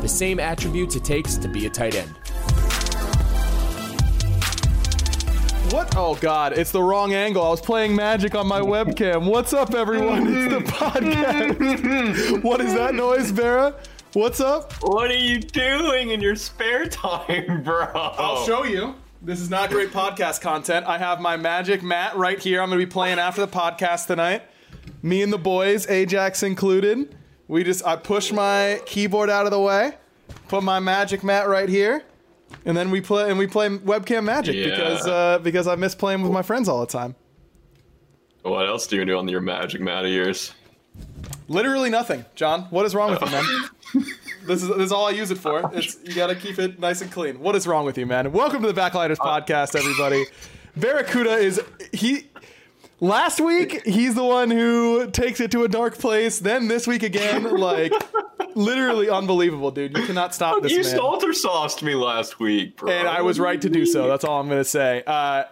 the same attributes it takes to be a tight end. What? Oh God, it's the wrong angle. I was playing magic on my webcam. What's up, everyone? It's the podcast. what is that noise, Vera? What's up? What are you doing in your spare time, bro? I'll show you. This is not great podcast content. I have my magic mat right here. I'm going to be playing after the podcast tonight. Me and the boys, Ajax included. We just I push my keyboard out of the way, put my magic mat right here, and then we play and we play webcam magic Yeah. because uh, because I miss playing with my friends all the time. What else do you do on your magic mat of yours? Literally nothing, John. What is wrong with you, man? this is this is all I use it for. It's you got to keep it nice and clean. What is wrong with you, man? Welcome to the Backlighters podcast, everybody. Barracuda is he. Last week he's the one who takes it to a dark place. Then this week again, like literally unbelievable, dude. You cannot stop this you stalter sauced me last week, bro. and I was right to do so. That's all I'm going to say. Uh,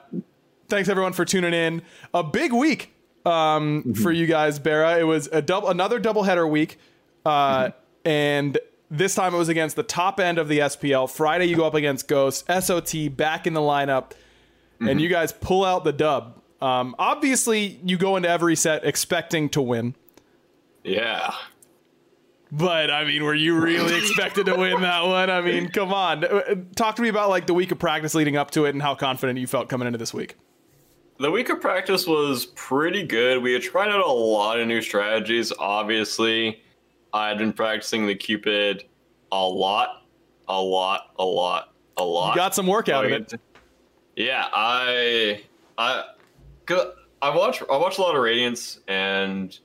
thanks everyone for tuning in. A big week um, for you guys, Barra. It was a double, another doubleheader week, uh, and this time it was against the top end of the SPL. Friday you go up against Ghost, SOT back in the lineup, and you guys pull out the dub. Um, obviously, you go into every set expecting to win. Yeah. But I mean, were you really expected to win that one? I mean, come on. Uh, Talk to me about like the week of practice leading up to it and how confident you felt coming into this week. The week of practice was pretty good. We had tried out a lot of new strategies. Obviously, I had been practicing the Cupid a lot, a lot, a lot, a lot. You got some work out of it. Yeah, I, I, I watch I watch a lot of Radiance, and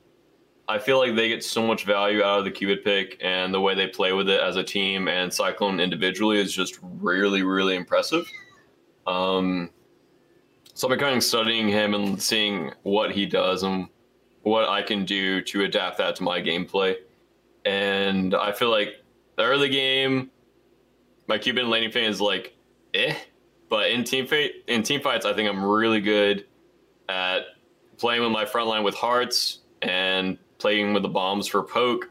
I feel like they get so much value out of the Cupid pick, and the way they play with it as a team and Cyclone individually is just really, really impressive. Um, so I've been kind of studying him and seeing what he does and what I can do to adapt that to my gameplay. And I feel like the early game, my Cupid laning fan is like, eh. But in team fight, in team fights, I think I'm really good at playing with my front line with hearts and playing with the bombs for poke.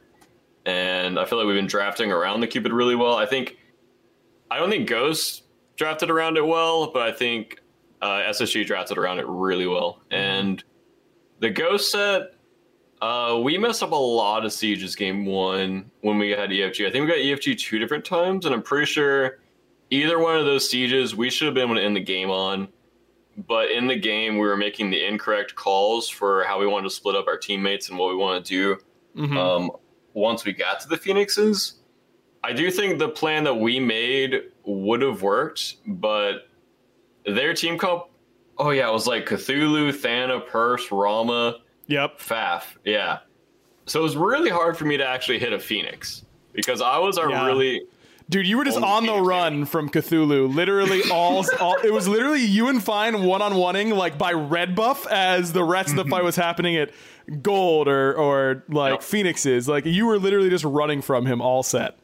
And I feel like we've been drafting around the Cupid really well. I think I don't think Ghost drafted around it well, but I think uh, SSG drafted around it really well. And the ghost set. Uh, we messed up a lot of sieges game one when we had EFG. I think we got EFG two different times, and I'm pretty sure either one of those sieges we should have been able to end the game on. But in the game, we were making the incorrect calls for how we wanted to split up our teammates and what we want to do. Mm-hmm. Um, once we got to the Phoenixes, I do think the plan that we made would have worked, but their team comp. Oh yeah, it was like Cthulhu, Thana, Purse, Rama, Yep. Faf. Yeah. So it was really hard for me to actually hit a Phoenix because I was a Yeah. really Dude, you were just on the run from Cthulhu. Literally, all, all it was literally you and Fine one on oneing like by red buff as the rest of the fight mhm. was happening at gold or or like Yep. phoenixes. Like you were literally just running from him all set.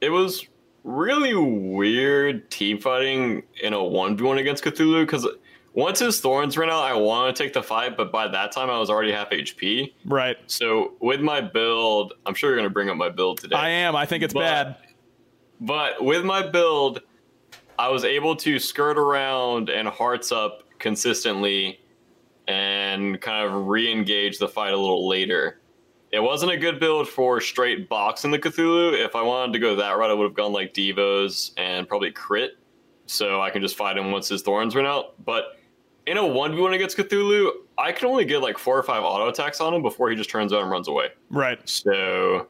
it was really weird team fighting in a 1v1 against Cthulhu because once his thorns ran out, I wanted to take the fight, but by that time I was already half HP. Right. So with my build, I'm sure you're going to bring up my build today. I am. I think it's But- bad. But with my build, I was able to skirt around and hearts up consistently and kind of re engage the fight a little later. It wasn't a good build for straight boxing the Cthulhu. If I wanted to go that route, I would have gone like Devos and probably crit. So I can just fight him once his thorns run out. But in a 1v1 against Cthulhu, I can only get like four or five auto attacks on him before he just turns out and runs away. Right. So,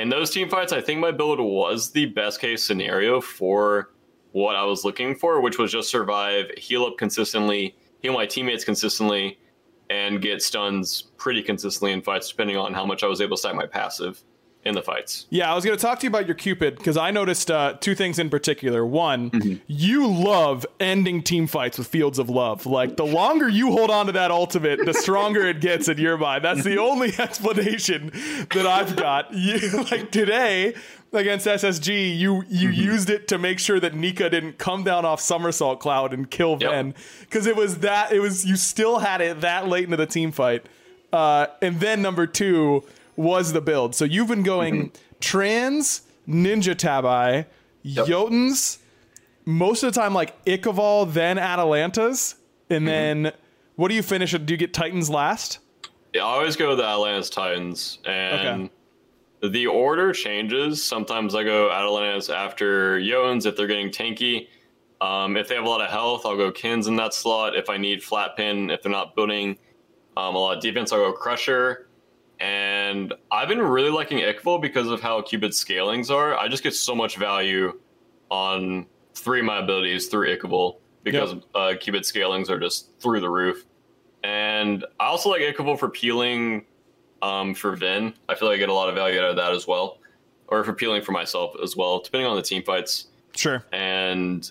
in those team fights, I think my build was the best case scenario for what I was looking for, which was just survive, heal up consistently, heal my teammates consistently, and get stuns pretty consistently in fights, depending on how much I was able to stack my passive in the fights. Yeah, I was going to talk to you about your Cupid because I noticed uh, two things in particular. One, Mm-hmm. you love ending team fights with Fields of Love. Like, the longer you hold on to that ultimate, the stronger it gets in your mind. That's the only explanation that I've got. You, like, today against SSG, you, you Mm-hmm. used it to make sure that Nika didn't come down off Somersault Cloud and kill Yep. Ven because it was that, it was, you still had it that late into the team fight. Uh, and then number two was the build. So you've been going trans, ninja tabi, Jotuns, most of the time like Ichaival, then Atalantas, and then what do you finish? Do you get Titans last? Yeah, I always go with the Atalanta's Titans, and the order changes. Sometimes I go Atalanta's after Joans if they're getting tanky. Um, if they have a lot of health, I'll go Qin's in that slot. If I need flat pin, if they're not building um, a lot of defense, I'll go Crusher. And I've been really liking Ichaival because of how Cupid's scalings are. I just get so much value on three of my abilities through Ichaival because Yep. uh, scalings are just through the roof. And I also like Ichaival for peeling um, for Vin. I feel like I get a lot of value out of that as well. Or for peeling for myself as well, depending on the team fights. Sure. And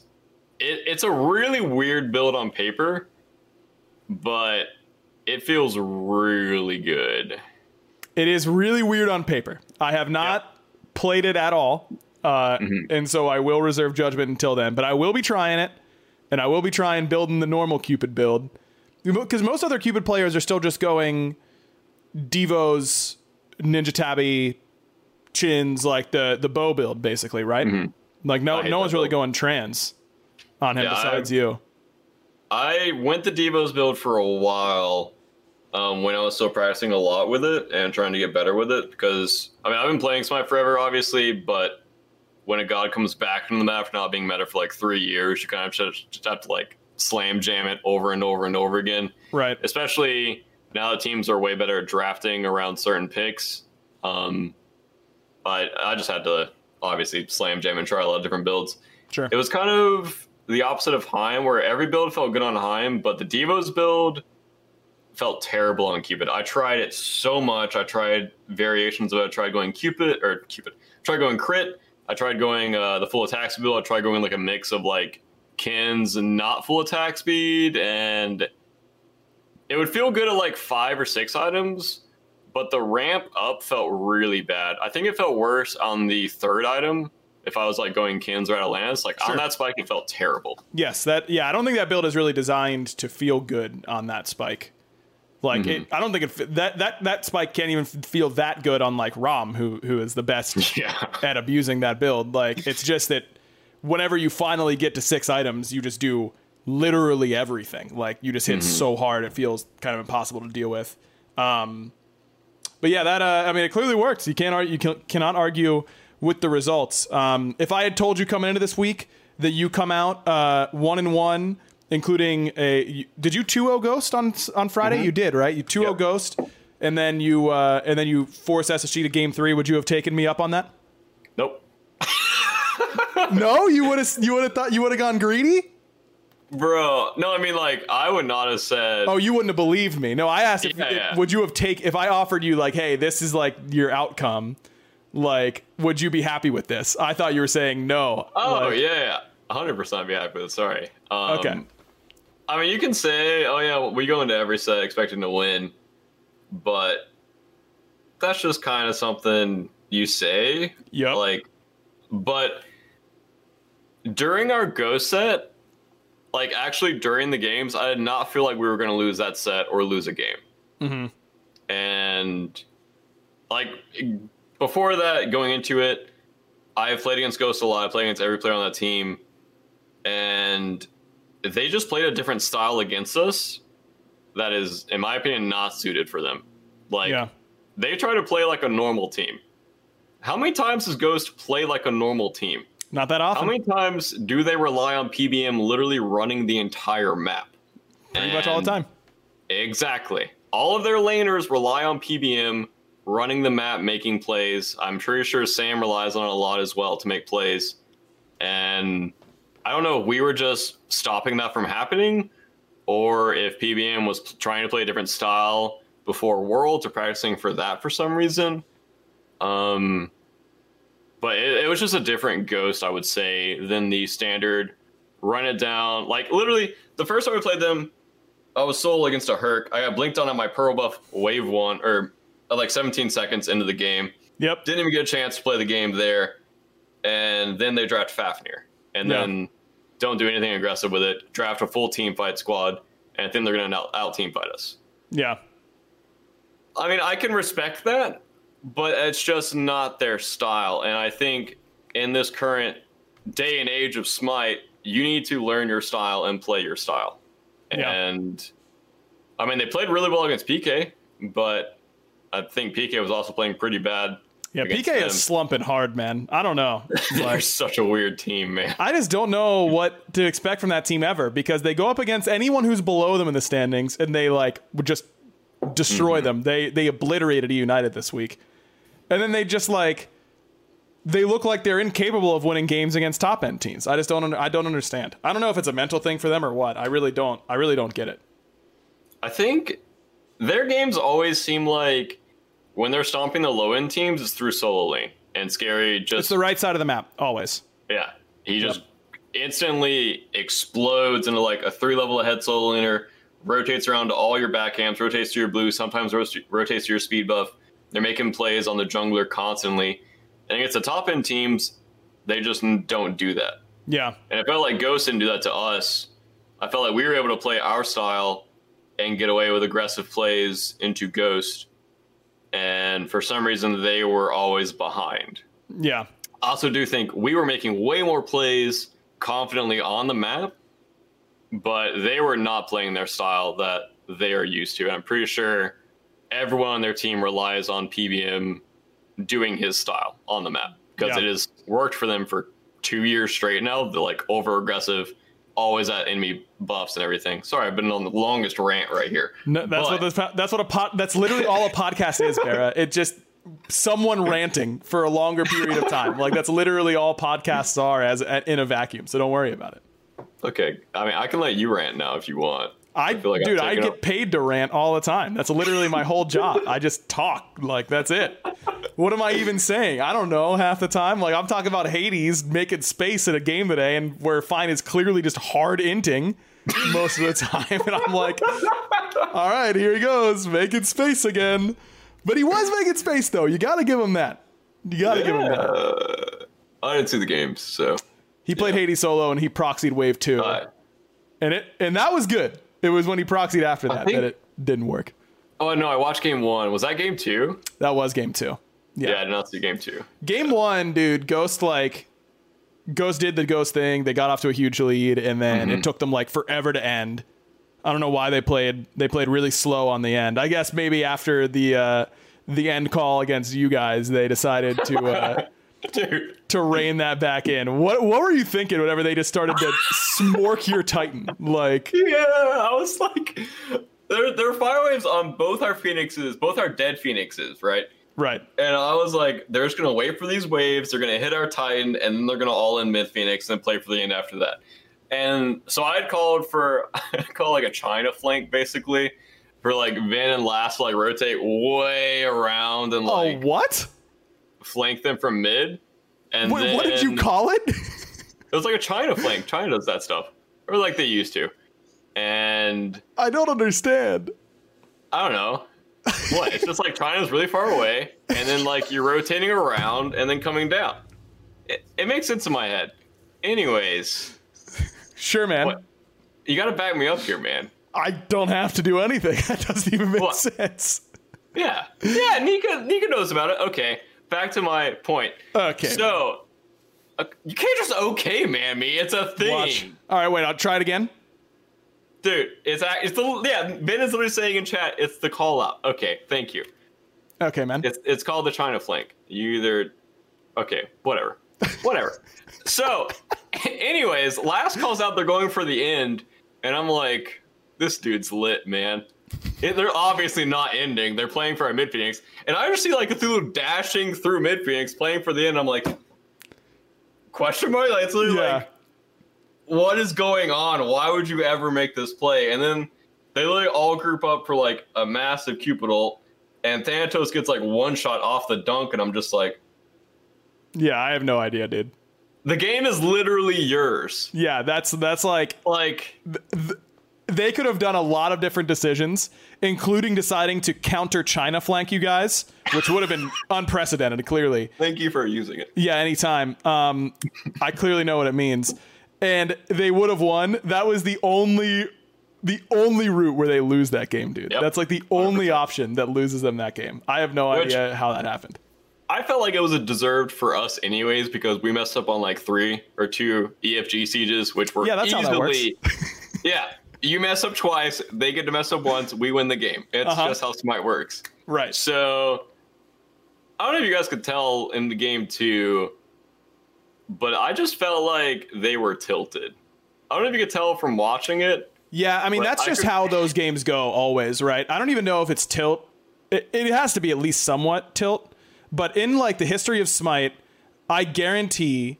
it, it's a really weird build on paper, but it feels really good. It is really weird on paper. I have not played it at all, uh, and so I will reserve judgment until then. But I will be trying it, and I will be trying building the normal Cupid build because most other Cupid players are still just going Devos, Ninja Tabi, Qin's, like the the bow build, basically, right? Like no no one's really build. going trans on him Yeah, I- besides you. I went the Devos build for a while um, when I was still practicing a lot with it and trying to get better with it because I mean I've been playing Smite forever, obviously, but when a god comes back from the map for not being meta for like three years, you kind of just, just have to like slam jam it over and over and over again. Right. Especially now that teams are way better at drafting around certain picks. Um, but I just had to obviously slam jam and try a lot of different builds. Sure. It was kind of the opposite of Heim, where every build felt good on Heim, but the Devos build felt terrible on Cupid. I tried it so much. I tried variations of it. I tried going Cupid or Cupid. I tried going crit. I tried going uh, the full attack speed. I tried going like a mix of like Qin's and not full attack speed, and it would feel good at like five or six items, but the ramp up felt really bad. I think it felt worse on the third item if I was like going Qin's or Atalanta's. Like Sure. on that spike, it felt terrible. Yes, that yeah, I don't think that build is really designed to feel good on that spike. Like it, I don't think it that that that spike can't even feel that good on like Rom, who who is the best Yeah. at abusing that build. Like it's just that whenever you finally get to six items, you just do literally everything. Like you just hit so hard, it feels kind of impossible to deal with. Um, but yeah, that uh, I mean, it clearly works. You can't ar- you can, cannot argue with the results. Um, if I had told you coming into this week that you come out uh, one and one, including a did you 2-0 Ghost on on Friday? You did, right? You 2-0 Yep. Ghost, and then you uh, and then you force SSG to game three. Would you have taken me up on that? Nope. no, you would have. You would have thought you would have gone greedy. Bro, no, I mean like I would not have said. Oh, you wouldn't have believed me. No, I asked if, Yeah, if- yeah. would you have take if I offered you like, hey, this is like your outcome. Like, would you be happy with this? I thought you were saying no. oh Like, yeah, yeah, hundred percent be happy with it. Sorry. Um, Okay. I mean, you can say, "Oh yeah, we go into every set expecting to win," but that's just kind of something you say. Yeah. Like, but during our go set, like actually during the games, I did not feel like we were going to lose that set or lose a game. Mm-hmm. And like before that, going into it, I played against Ghost a lot. I played against every player on that team, and they just played a different style against us that is, in my opinion, not suited for them. Like yeah. they try to play like a normal team. How many times does Ghost play like a normal team? Not that often. How many times do they rely on PBM literally running the entire map? Pretty much all the time. Exactly. All of their laners rely on PBM running the map, making plays. I'm pretty sure Sam relies on it a lot as well to make plays. And I don't know if we were just stopping that from happening or if PBM was trying to play a different style before Worlds or practicing for that for some reason. Um, but it, it was just a different ghost, I would say, than the standard run it down. Like literally, the first time we played them, I was solo against a Herc. I got blinked on at my Pearl Buff wave one, or uh, like 17 seconds into the game. Yep. Didn't even get a chance to play the game there. And then they draft Fafnir. And Yeah. then don't do anything aggressive with it. Draft a full team fight squad. And I think they're going to out, out team fight us. Yeah. I mean, I can respect that, but it's just not their style. And I think in this current day and age of Smite, you need to learn your style and play your style. Yeah. And I mean, they played really well against PK, but I think PK was also playing pretty bad. Yeah. PK them. is slumping hard, man. I don't know. They're Like, such a weird team, man. I just don't know what to expect from that team ever because they go up against anyone who's below them in the standings and they like would just destroy Mm-hmm. them. They they obliterated United this week. And then they just like they look like they're incapable of winning games against top end teams. I just don't under, I don't understand. I don't know if it's a mental thing for them or what. I really don't. I really don't get it. I think their games always seem like when they're stomping the low end teams, it's through solo lane. And Scary just It's the right side of the map always. Yeah, he just instantly explodes into like a three level ahead solo laner, rotates around to all your backhands, rotates to your blue, sometimes rotates to your speed buff. They're making plays on the jungler constantly. And against the top end teams, they just don't do that. Yeah. And it felt like Ghost didn't do that to us. I felt like we were able to play our style and get away with aggressive plays into Ghost. And for some reason, they were always behind. Yeah. I also do think we were making way more plays confidently on the map, but they were not playing their style that they are used to. And I'm pretty sure everyone on their team relies on PBM doing his style on the map because Yeah. it has worked for them for two years straight now. They're like over aggressive, always at enemy buffs and everything. Sorry, I've been on the longest rant right here. No, that's But- what this, that's what a pod, that's literally all a podcast is, Barra. It just someone ranting for a longer period of time. Like that's literally all podcasts are as in a vacuum. So don't worry about it. Okay, I mean, I can let you rant now if you want. I, feel like dude, I get up- paid to rant all the time. That's literally my whole job. I just talk. Like that's it. What am I even saying? I don't know half the time. Like I'm talking about Hades making space in a game today, and where Fine is clearly just hard inting most of the time, and I'm like, all right, here he goes making space again. But he was making space though. You got to give him that. You got to give him that. I didn't see the games, so. He played Hades solo and he proxied wave two, Uh, and it and that was good. It was when he proxied after that think- that it didn't work. oh no, I watched game one. Was that game two? That was game two. Yeah, I did not see game two. Game one, dude, Ghost like Ghost did the Ghost thing. They got off to a huge lead, and then Mm-hmm. it took them like forever to end. I don't know why they played. They played really slow on the end. I guess maybe after the uh, the end call against you guys, they decided to uh, to rein that back in. What what were you thinking whenever they just started to smork your Titan? Like, yeah, I was like, there, there are fire waves on both our phoenixes, both our dead phoenixes, right? Right? And I was like, they're just gonna wait for these waves. They're gonna hit our Titan, and then they're gonna all in mid Phoenix and play for the end after that. And so I had called for, I called like a China flank basically, for like Vin and Last to like rotate way around and like. Oh, like what? flank them from mid. And What, then what did you call it? It was like a China flank. China does that stuff, or like they used to. And I don't understand. I don't know. What? It's just like China's really far away, and then like you're rotating around and then coming down. It, it makes sense in my head. Anyways, Sure, man. What? you got to back me up here, man. I don't have to do anything. That doesn't even make What? sense. Yeah, yeah. Nika, Nika knows about it. Okay, back to my point. Okay. So uh, you can't just okay man me. It's a thing, Watch. All right, wait. I'll try it again. Dude. It's it's the yeah. Ben is literally saying in chat, it's the call out. Okay, thank you. Okay, man. It's it's called the China flank. You either okay, whatever, whatever. so, anyways, last calls out. They're going for the end, and I'm like, this dude's lit, man. It- they're obviously not ending. They're playing for a mid Phoenix, and I just see like Cthulhu dashing through mid Phoenix, playing for the end. I'm like, question mark? Like, it's literally Yeah. like, what is going on? Why would you ever make this play? And then they literally all group up for like a massive Cupid ult, and Thanatos gets like one shot off the dunk, and I'm just like, Yeah, I have no idea, dude. the game is literally yours. Yeah, that's that's like Like, they could have done a lot of different decisions, including deciding to counter China flank you guys, which would have been unprecedented. Clearly, thank you for using it. yeah, anytime. Um, I clearly know what it means, and they would have won. That was the only. The only route where they lose that game, dude. Yep. That's like the only option that loses them that game. I have no Which- idea how that happened. I felt like it was a deserved for us anyways because we messed up on like three or two EFG sieges, which were Yeah, that's how that easily. yeah, you mess up twice, they get to mess up once, we win the game. It's Uh-huh. just how Smite works. Right. So I don't know if you guys could tell in the game too, but I just felt like they were tilted. I don't know if you could tell from watching it. Yeah, I mean that's I just could- how those games go always, right? I don't even know if it's tilt. It, it has to be at least somewhat tilt. But in like the history of Smite, I guarantee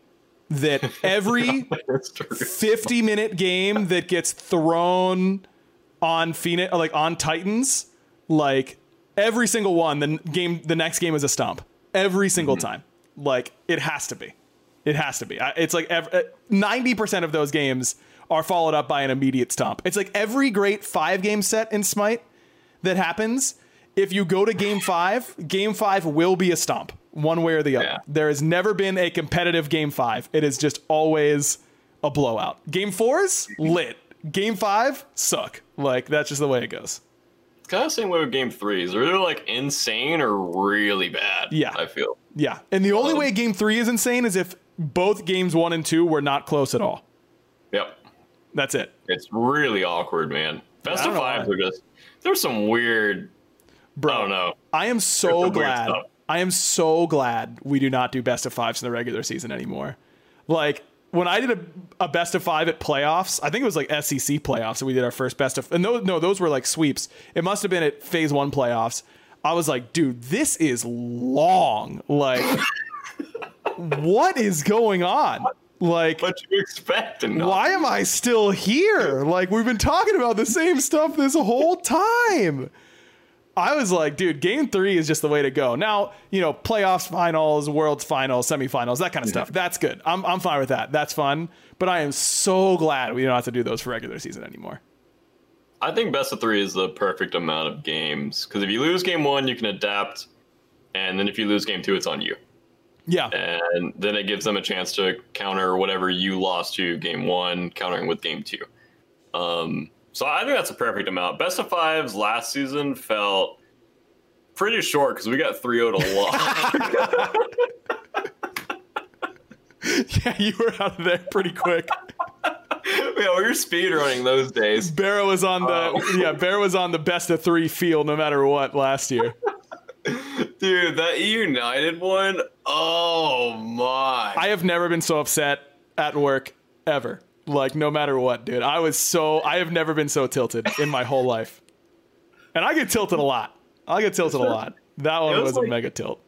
that every 50 minute game that gets thrown on Phoenix, like on Titans, like every single one, the game, the next game is a stomp. Every single mm-hmm. time, like it has to be. It has to be. It's like ninety percent of those games are followed up by an immediate stomp. It's like every great five game set in Smite that happens. If you go to game five, game five will be a stomp, one way or the other. Yeah. There has never been a competitive game five. It is just always a blowout. Game fours, lit. Game five, suck. Like that's just the way it goes. It's kind of the same way with game threes. They're either like insane or really bad. Yeah. I feel. Yeah. And the only Um, way game three is insane is if both games one and two were not close at all. Yep. That's it. It's really awkward, man. Best of fives are just there's some weird. Bro, I don't know. I am so glad. I am so glad we do not do best of fives in the regular season anymore. Like when I did a, a best of five at playoffs, I think it was like SEC playoffs, and we did our first best of. And those, no, those were like sweeps. It must have been at Phase One playoffs. I was like, dude, this is long. Like, what is going on? Like, What you expect why am I still here? Like we've been talking about the same stuff this whole time. I was like, dude, game three is just the way to go. Now, you know, playoffs, finals, world's finals, semifinals, that kind of stuff. That's good. I'm, I'm fine with that. That's fun. But I am so glad we don't have to do those for regular season anymore. I think best of three is the perfect amount of games because if you lose game one, you can adapt, and then if you lose game two, it's on you, Yeah. and then it gives them a chance to counter whatever you lost to game one, countering with game two. Um, so I think that's a perfect amount. Best of fives last season felt pretty short because we got 3 0 to loss. yeah, you were out of there pretty quick. yeah, we were speed running those days. Barra was on the Oh. yeah, Barra was on the best of three field no matter what last year. Dude, that United one, oh my. I have never been so upset at work ever. Like no matter what, dude. I was so I have never been so tilted in my whole life. And I get tilted a lot. I get tilted a lot. That one It was, was a mega tilt.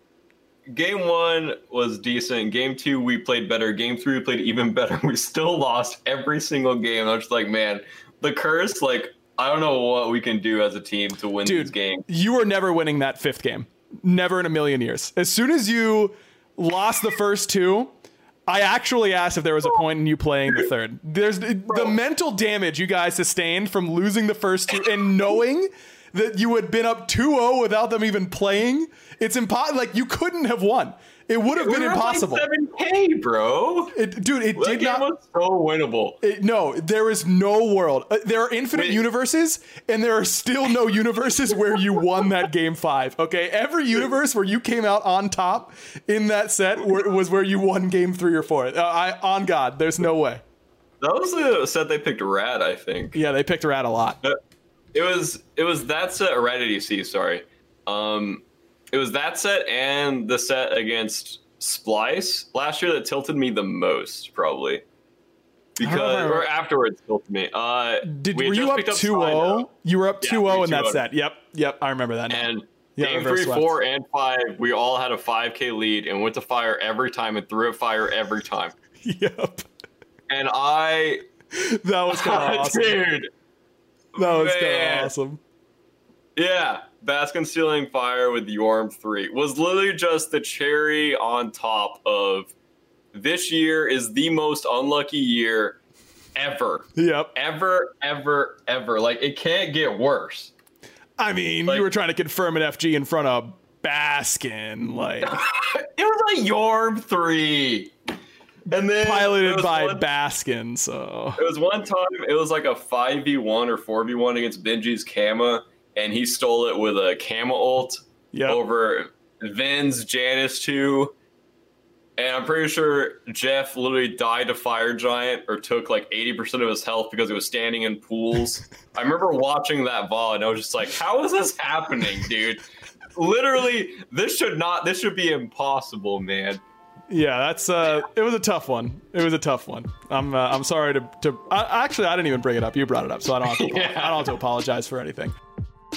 Game one was decent. Game two, we played better. Game three, we played even better. We still lost every single game. I was just like, man, the curse, like, I don't know what we can do as a team to win Dude, these games. you were never winning that fifth game. Never in a million years. As soon as you lost the first two, I actually asked if there was a point in you playing the third. There's the mental damage you guys sustained from losing the first two and knowing that you had been up 2-0 without them even playing. It's impossible. Like you couldn't have won. It would have been We impossible. Like 7K, bro. It, dude, it That did game not. was so winnable. It- no, there is no world. Uh, there are infinite Wait. universes, and there are still no universes where you won that game five. Okay, every universe where you came out on top in that set were, was where you won game three or four. Uh, I on God, there's no way. That was the set they picked Rad, I think. Yeah, they picked out a lot. Uh, It was it was that set or Red EDC, sorry. Um it was that set and the set against Splyce last year that tilted me the most, probably. Because or afterwards tilted me. Uh Did we were you up picked 2-0? You were up Yeah, 2-0 we in that set. Yep, yep, I remember that. now. And Yeah, game three, swept. four, and five, we all had a 5K lead and went to fire every time and threw at fire every time. yep, And I, that was kind of awesome. dude, That was kind of awesome. Yeah, Baskin stealing fire with Yorm 3 was literally just the cherry on top of this year is the most unlucky year ever. Yep. Ever, ever, ever. Like, it can't get worse. I mean, Like- you were trying to confirm an FG in front of Baskin, like. It was a Yorm 3. And then piloted by one- Baskin. So It was one time, it was like a 5v1 or 4v1 against Benji's Kama, and he stole it with a camel ult. yeah, over Vin's Janus 2. And I'm pretty sure Jeff literally died to Fire Giant or took like 80% of his health because he was standing in pools. I remember watching that VOD and I was just like, how is this happening, dude? literally, this should not, this should be impossible, man. yeah. That's uh, it was a tough one. It was a tough one. I'm uh, I'm sorry to to. I, actually, I didn't even bring it up. You brought it up, so I don't have to. Yeah. I don't have to apologize for anything.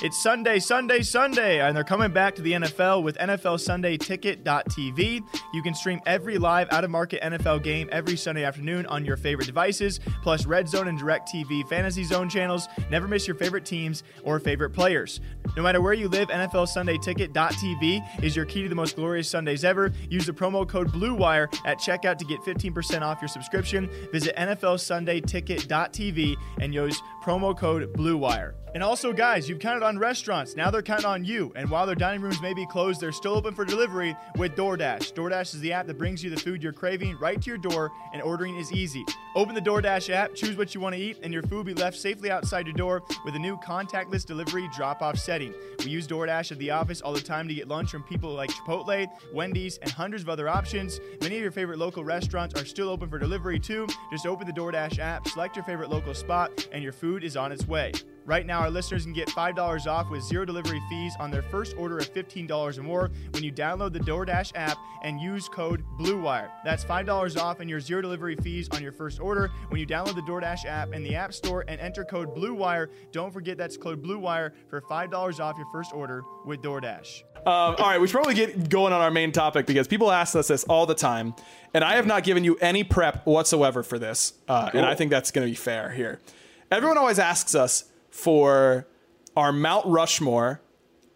It's Sunday, Sunday, Sunday, and they're coming back to the NFL with NFL Sunday Ticket.tv. You can stream every live out of market NFL game every Sunday afternoon on your favorite devices, plus Red Zone and Direct TV Fantasy Zone channels. Never miss your favorite teams or favorite players. No matter where you live, NFL Sunday Ticket.tv is your key to the most glorious Sundays ever. Use the promo code BLUEWIRE at checkout to get 15% off your subscription. Visit NFL Sunday NFLSundayTicket.tv and use promo code BLUEWIRE. And also, guys, you've counted on restaurants. Now they're counting on you. And while their dining rooms may be closed, they're still open for delivery with DoorDash. DoorDash is the app that brings you the food you're craving right to your door, and ordering is easy. Open the DoorDash app, choose what you want to eat, and your food will be left safely outside your door with a new contactless delivery drop off setting. We use DoorDash at the office all the time to get lunch from people like Chipotle, Wendy's, and hundreds of other options. Many of your favorite local restaurants are still open for delivery too. Just open the DoorDash app, select your favorite local spot, and your food is on its way. Right now, our listeners can get $5 off with zero delivery fees on their first order of $15 or more when you download the DoorDash app and use code BLUEWIRE. That's $5 off and your zero delivery fees on your first order when you download the DoorDash app in the App Store and enter code BLUEWIRE. Don't forget that's code BLUEWIRE for $5 off your first order with DoorDash. Um, all right, we should probably get going on our main topic because people ask us this all the time, and I have not given you any prep whatsoever for this, uh, and I think that's going to be fair here. Everyone always asks us for our Mount Rushmore,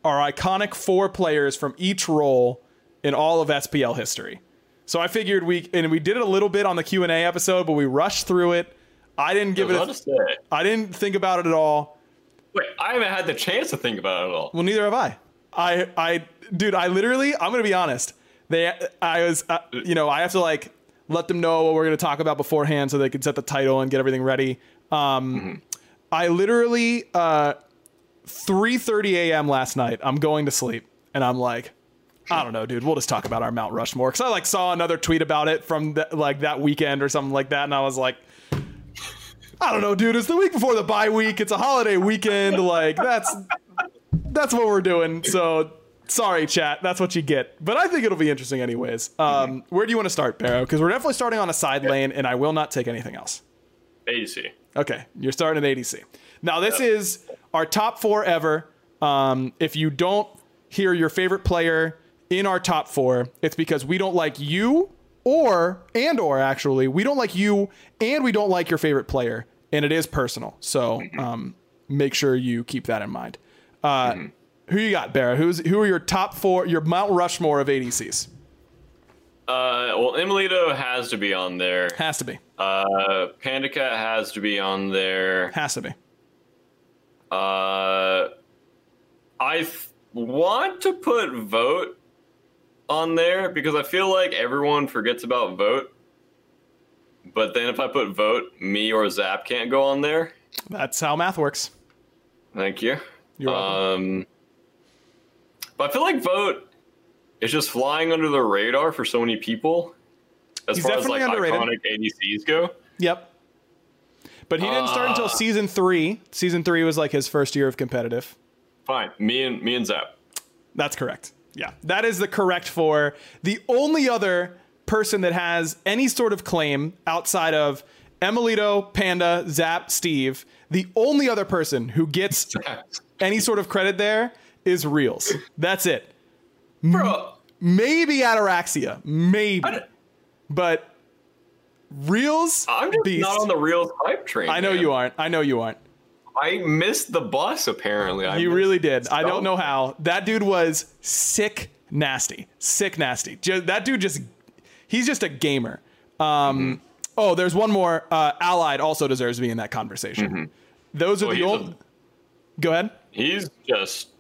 our iconic four players from each role in all of SPL history. So I figured we and we did it a little bit on the Q and A episode, but we rushed through it. I didn't give I it. A, about to say. I didn't think about it at all. Wait, I haven't had the chance to think about it at all. Well, neither have I. I, I, dude, I literally, I'm gonna be honest. They, I was, uh, you know, I have to like let them know what we're gonna talk about beforehand so they can set the title and get everything ready. Um, I literally, uh, 3:30 a.m. last night. I'm going to sleep, and I'm like, I don't know, dude. We'll just talk about our Mount Rushmore because I like saw another tweet about it from the, like that weekend or something like that, and I was like, I don't know, dude. It's the week before the bye week. It's a holiday weekend. Like that's that's what we're doing. So sorry, chat. That's what you get. But I think it'll be interesting anyways. Um, where do you want to start, Barrow? Because we're definitely starting on a side lane, and I will not take anything else. ADC. Okay, you're starting at ADC. Now this is our top four ever. Um, if you don't hear your favorite player in our top four, it's because we don't like you, or and or actually we don't like you, and we don't like your favorite player, and it is personal. So um, make sure you keep that in mind. Uh, Who you got, Barra? Who's who are your top four? Your Mount Rushmore of ADCs Uh, well, Emilitoo has to be on there. has to be, Uh, Panda Cat has to be on there. has to be. Uh, I th- want to put vote on there because I feel like everyone forgets about vote. But then if I put vote, me or Zap can't go on there. That's how math works. Thank you. You're welcome. Um, but I feel like vote is just flying under the radar for so many people as He's far as like underrated. iconic ADCs go. Yep. But he didn't start until uh. season three. Season three was like his first year of competitive. Fine, me and me and Zap. That's correct. Yeah. That is the correct for the only other person that has any sort of claim outside of Emilitoo, Panda, Zap, Steve. The only other person who gets any sort of credit there is Reels. That's it. Bro, Maybe Ataraxia. Maybe. But Reels. I'm just beast. not on the real hype train. I know man. you aren't. I know you aren't. I missed the bus. Apparently, I You really did. I don't know how. That dude was sick, nasty, sick, nasty. Ju- that dude just, he's just a gamer. Um, Oh, there's one more. Uh, Allied also deserves to be in that conversation. Those are Well, the old. only. Go ahead. He's just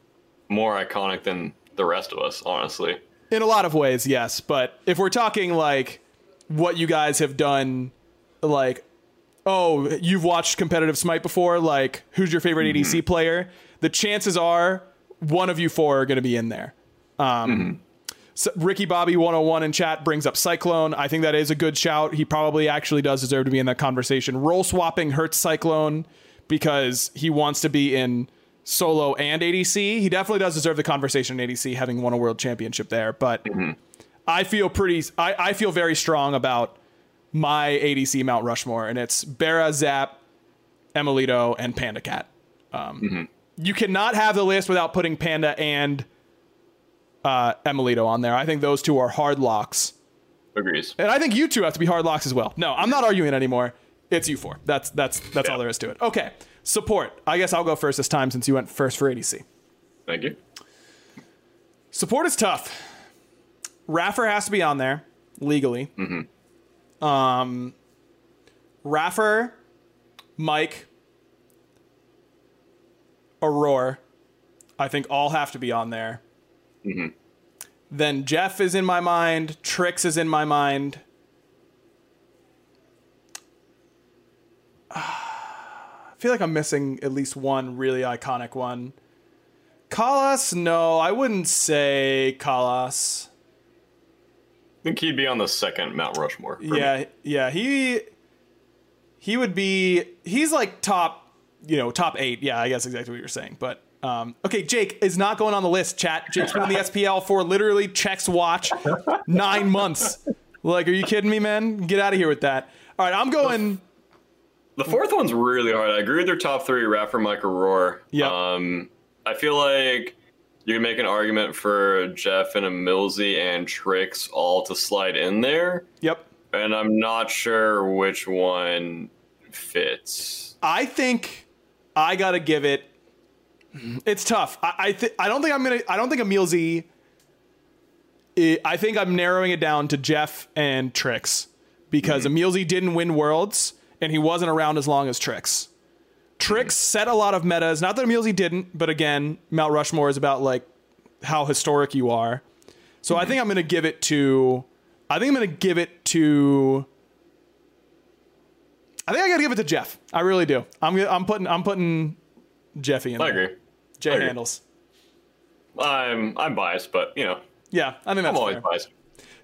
more iconic than the rest of us, honestly. In a lot of ways, yes. But if we're talking like what you guys have done, like, oh, you've watched competitive Smite before, like, who's your favorite ADC player? The chances are one of you four are going to be in there. Um, so Ricky Bobby 101 in chat brings up Cyclone. I think that is a good shout. He probably actually does deserve to be in that conversation. Role swapping hurts Cyclone because he wants to be in solo and ADC. He definitely does deserve the conversation in ADC, having won a world championship there. But I feel pretty. I, I feel very strong about my ADC Mount Rushmore, and it's Barra, Zap, Emilitoo, and Panda Cat. Um, You cannot have the list without putting Panda and uh, Emilitoo on there. I think those two are hard locks, Agrees. and I think you two have to be hard locks as well. No, I'm not arguing anymore. It's you four. That's that's that's all there is to it. Okay, support. I guess I'll go first this time since you went first for ADC. Thank you. Support is tough. Raffer has to be on there legally. Um, Raffer, Mike, Aurora, I think all have to be on there. Then Jeff is in my mind. Trix is in my mind. Feel like I'm missing at least one really iconic one. Kalas, no, I wouldn't say Kalas. I think he'd be on the second Mount Rushmore. for me. Yeah, yeah, he he would be he's like top, you know, top 8. Yeah, I guess exactly what you're saying. But um okay, Jake is not going on the list, chat. Jake's been in the SPL for literally checks watch 9 months. Like, are you kidding me, man? Get out of here with that. All right, I'm going The fourth one's really hard. I agree with their top three, Raffer, Mike, or Roar. Yep. Um, I feel like you can make an argument for Jeff and a Millsy and Trix all to slide in there, Yep. and I'm not sure which one fits. I think I gotta give it. It's tough. I I, th- I don't think I'm gonna. I don't think Emil Z. I think I'm narrowing it down to Jeff and Trix because Emil Z didn't win worlds and he wasn't around as long as Trix. Trix set a lot of metas. Not that Emil Z didn't, but again, Mount Rushmore is about like how historic you are. So I think I'm gonna give it to. I think I'm gonna give it to. I think I gotta give it to Jeff. I really do. I'm I'm putting I'm putting Jeffy in I there. agree. Jay I agree. handles. I'm I'm biased, but you know, Yeah, I think I'm always fair. biased.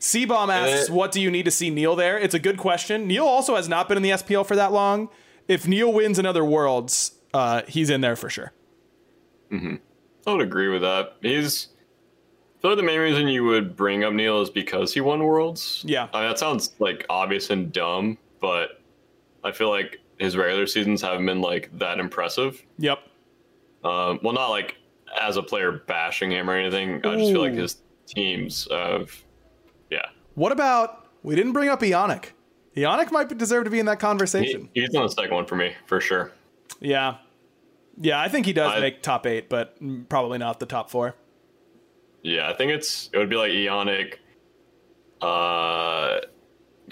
C-Bomb asks, what do you need to see Neil there? It's a good question. Neil also has not been in the SPL for that long. If Neil wins another Worlds, uh, he's in there for sure. I would agree with that. He's. I feel the main reason you would bring up Neil is because he won Worlds. Yeah. I mean, that sounds like obvious and dumb, but I feel like his regular seasons haven't been like that impressive. Yep. Um, well, not like as a player bashing him or anything. I just feel like his teams of, yeah, What about, we didn't bring up Ionic. Ionic might deserve to be in that he, conversation. he's on the second one for me for sure. Yeah. Yeah, I think he does I- make top eight, but probably not the top four. Yeah, I think it's it would be like Ionic, uh,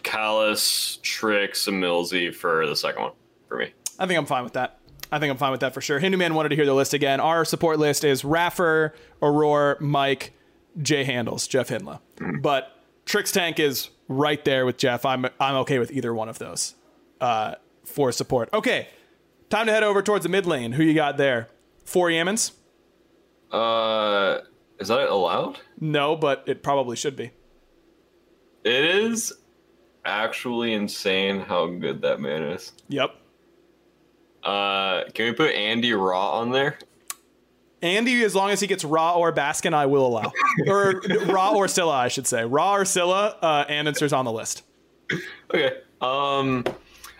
Callus, Trix, and Millsy for the second one for me. I think I'm fine with that. I think I'm fine with that for sure. Hindu Man wanted to hear the list again. Our support list is Raffer, Aurora, Mike, Jay Handles, Jeff Hindla. But Trix Tank is right there with Jeff. I'm I'm okay with either one of those uh, for support. Okay, time to head over towards the mid lane. Who you got there? Four Yamens? Uh, is that allowed? No, but it probably should be. It is actually insane how good that man is. Yep. Uh, can we put Andy Ra on there? Andy, as long as he gets Ra or Baskin, I will allow. or Ra or Scylla, I should say. Ra or Scylla, uh, Answer's on the list. Okay. Um,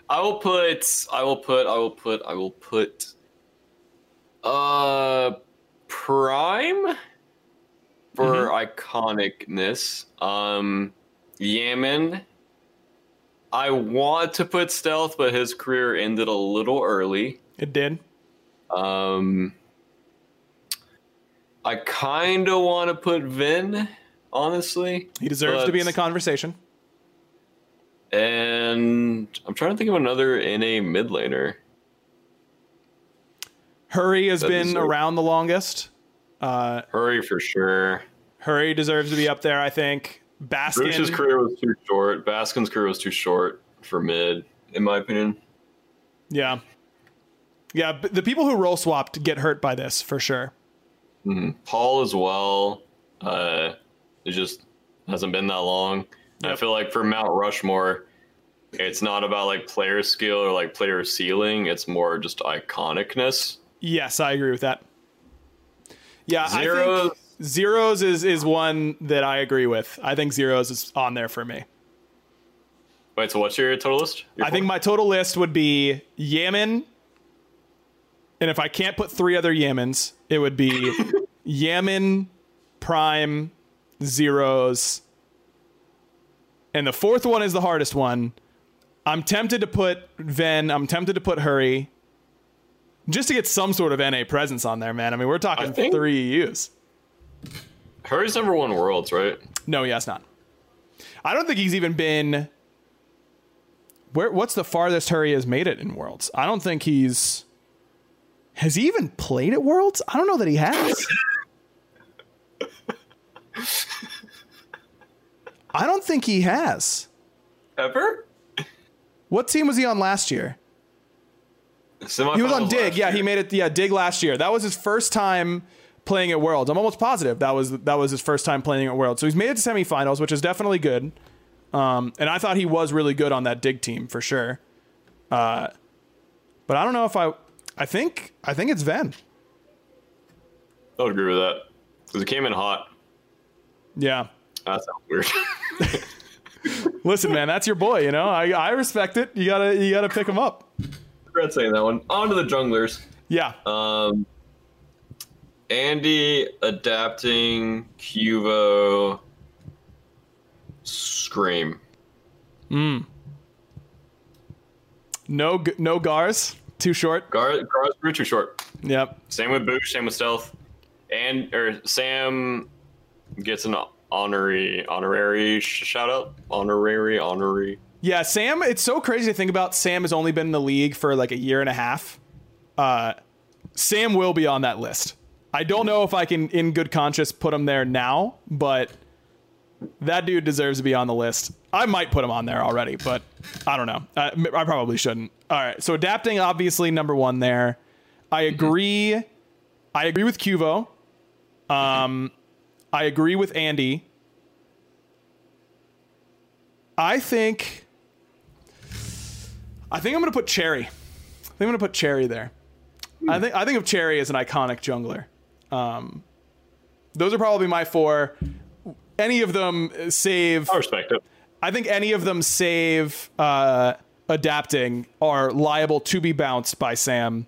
I will put. I will put. I will put. I will put. Uh, Prime for iconicness. Um, Yaman. I want to put Stealth, but his career ended a little early. It did. Um, I kind of want to put Vin, honestly. He deserves to be in the conversation. And I'm trying to think of another NA mid laner. Hurry has That been around the longest. Uh, Hurry for sure. Hurry deserves to be up there, I think. Bruce's career was too short. Baskin's career was too short for mid, in my opinion. Yeah. Yeah, the people who roll swapped get hurt by this for sure. Paul as well. Uh, it just hasn't been that long. I feel like for Mount Rushmore, it's not about like player skill or like player ceiling. It's more just iconicness. Yes, I agree with that. Yeah, I Zeros. think Zeros is is one that I agree with. I think Zeros is on there for me. Wait, so what's your total list? Your I think my total list would be Yemen, and if I can't put three other Yemens, it would be Yemen, Prime, Zeros, and the fourth one is the hardest one. I'm tempted to put Ven. I'm tempted to put Hurry, just to get some sort of NA presence on there, man. I mean, we're talking three U's. Hurry's number one worlds, right? No, he has not. I don't think he's even been. Where? What's the farthest Hurry has made it in Worlds? I don't think he's. Has he even played at Worlds? I don't know that he has. I don't think he has. Ever? What team was he on last year? He was on Dig. Yeah, year. he made it. Yeah, Dig last year. That was his first time playing at Worlds. I'm almost positive that was that was his first time playing at Worlds. So he's made it to semifinals, which is definitely good. Um, and I thought he was really good on that Dig team for sure. Uh, but I don't know if I. I think I think it's Ven. I would agree with that because it came in hot. Yeah. That sounds weird. Listen, man, that's your boy. You know, I I respect it. You gotta you gotta pick him up. Regret saying that one. On to the junglers. Yeah. Um, Andy adapting Cuvo Scream. No no Gars. Too short. Gar Gar's too short. Yep. Same with Boosh, same with Stealth. And or Sam gets an honorary honorary sh- shout out. Honorary, honorary. Yeah, Sam, it's so crazy to think about. Sam has only been in the league for like a year and a half. Uh, Sam will be on that list. I don't know if I can, in good conscience, put him there now, but that dude deserves to be on the list. I might put him on there already, but I don't know. Uh, I probably shouldn't. All right, so adapting, obviously number one there. I agree. I agree with Cuvo. Um, I agree with Andy. I think I think I'm gonna put Cherry. I think I'm gonna put Cherry there. I think I think of Cherry as an iconic jungler. Um, those are probably my four. Any of them save. I respect it. I think any of them save uh, adapting are liable to be bounced by Sam.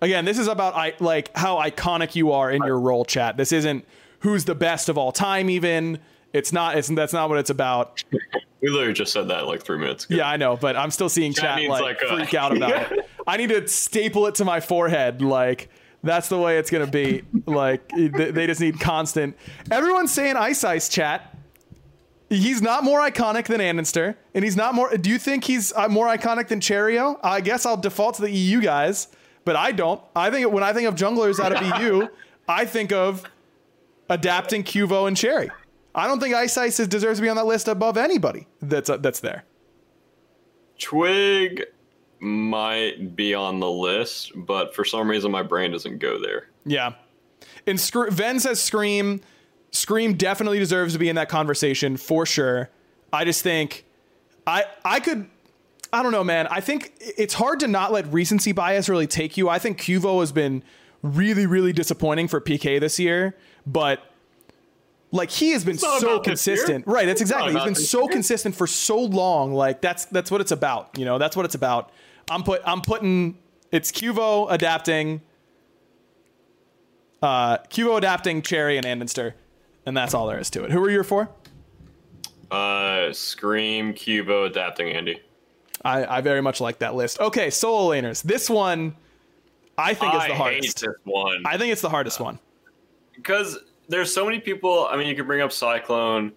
Again, this is about I, like how iconic you are in your role, chat. This isn't who's the best of all time. Even it's not. It's that's not what it's about. We literally just said that like three minutes ago. Yeah, I know, but I'm still seeing Chat chat, like, like, freak out about it. I need to staple it to my forehead. Like that's the way it's gonna be. Like they they just need constant. Everyone's saying Ice Ice chat. He's not more iconic than Andinster, and he's not more. Do you think he's uh, more iconic than Cherio? I guess I'll default to the EU guys, but I don't. I think when I think of junglers out of EU, I think of adapting Cuvo and Cherry. I don't think Ice Ice deserves to be on that list above anybody that's uh, that's there. Twig might be on the list, but for some reason my brain doesn't go there. Yeah. And Scr- Ven says Scream. Scream definitely deserves to be in that conversation for sure. I just think I I could I don't know, man. I think it's hard to not let recency bias really take you. I think Cuvo has been really, really disappointing for PK this year, but like he has been so about this year. consistent. Right, that's It's exactly. He's been so year. consistent for so long. Like that's that's what it's about. You know, that's what it's about. I'm put I'm putting it's Cuvo adapting uh Cuvo adapting Cherry and Andinster, and that's all there is to it. Who are your four? Uh, Scream, Cuvo, adapting Andy. I, I very much like that list. Okay, solo laners. This one I think is the hardest. one I think it's the hardest one. because there's so many people. I mean, you could bring up Cyclone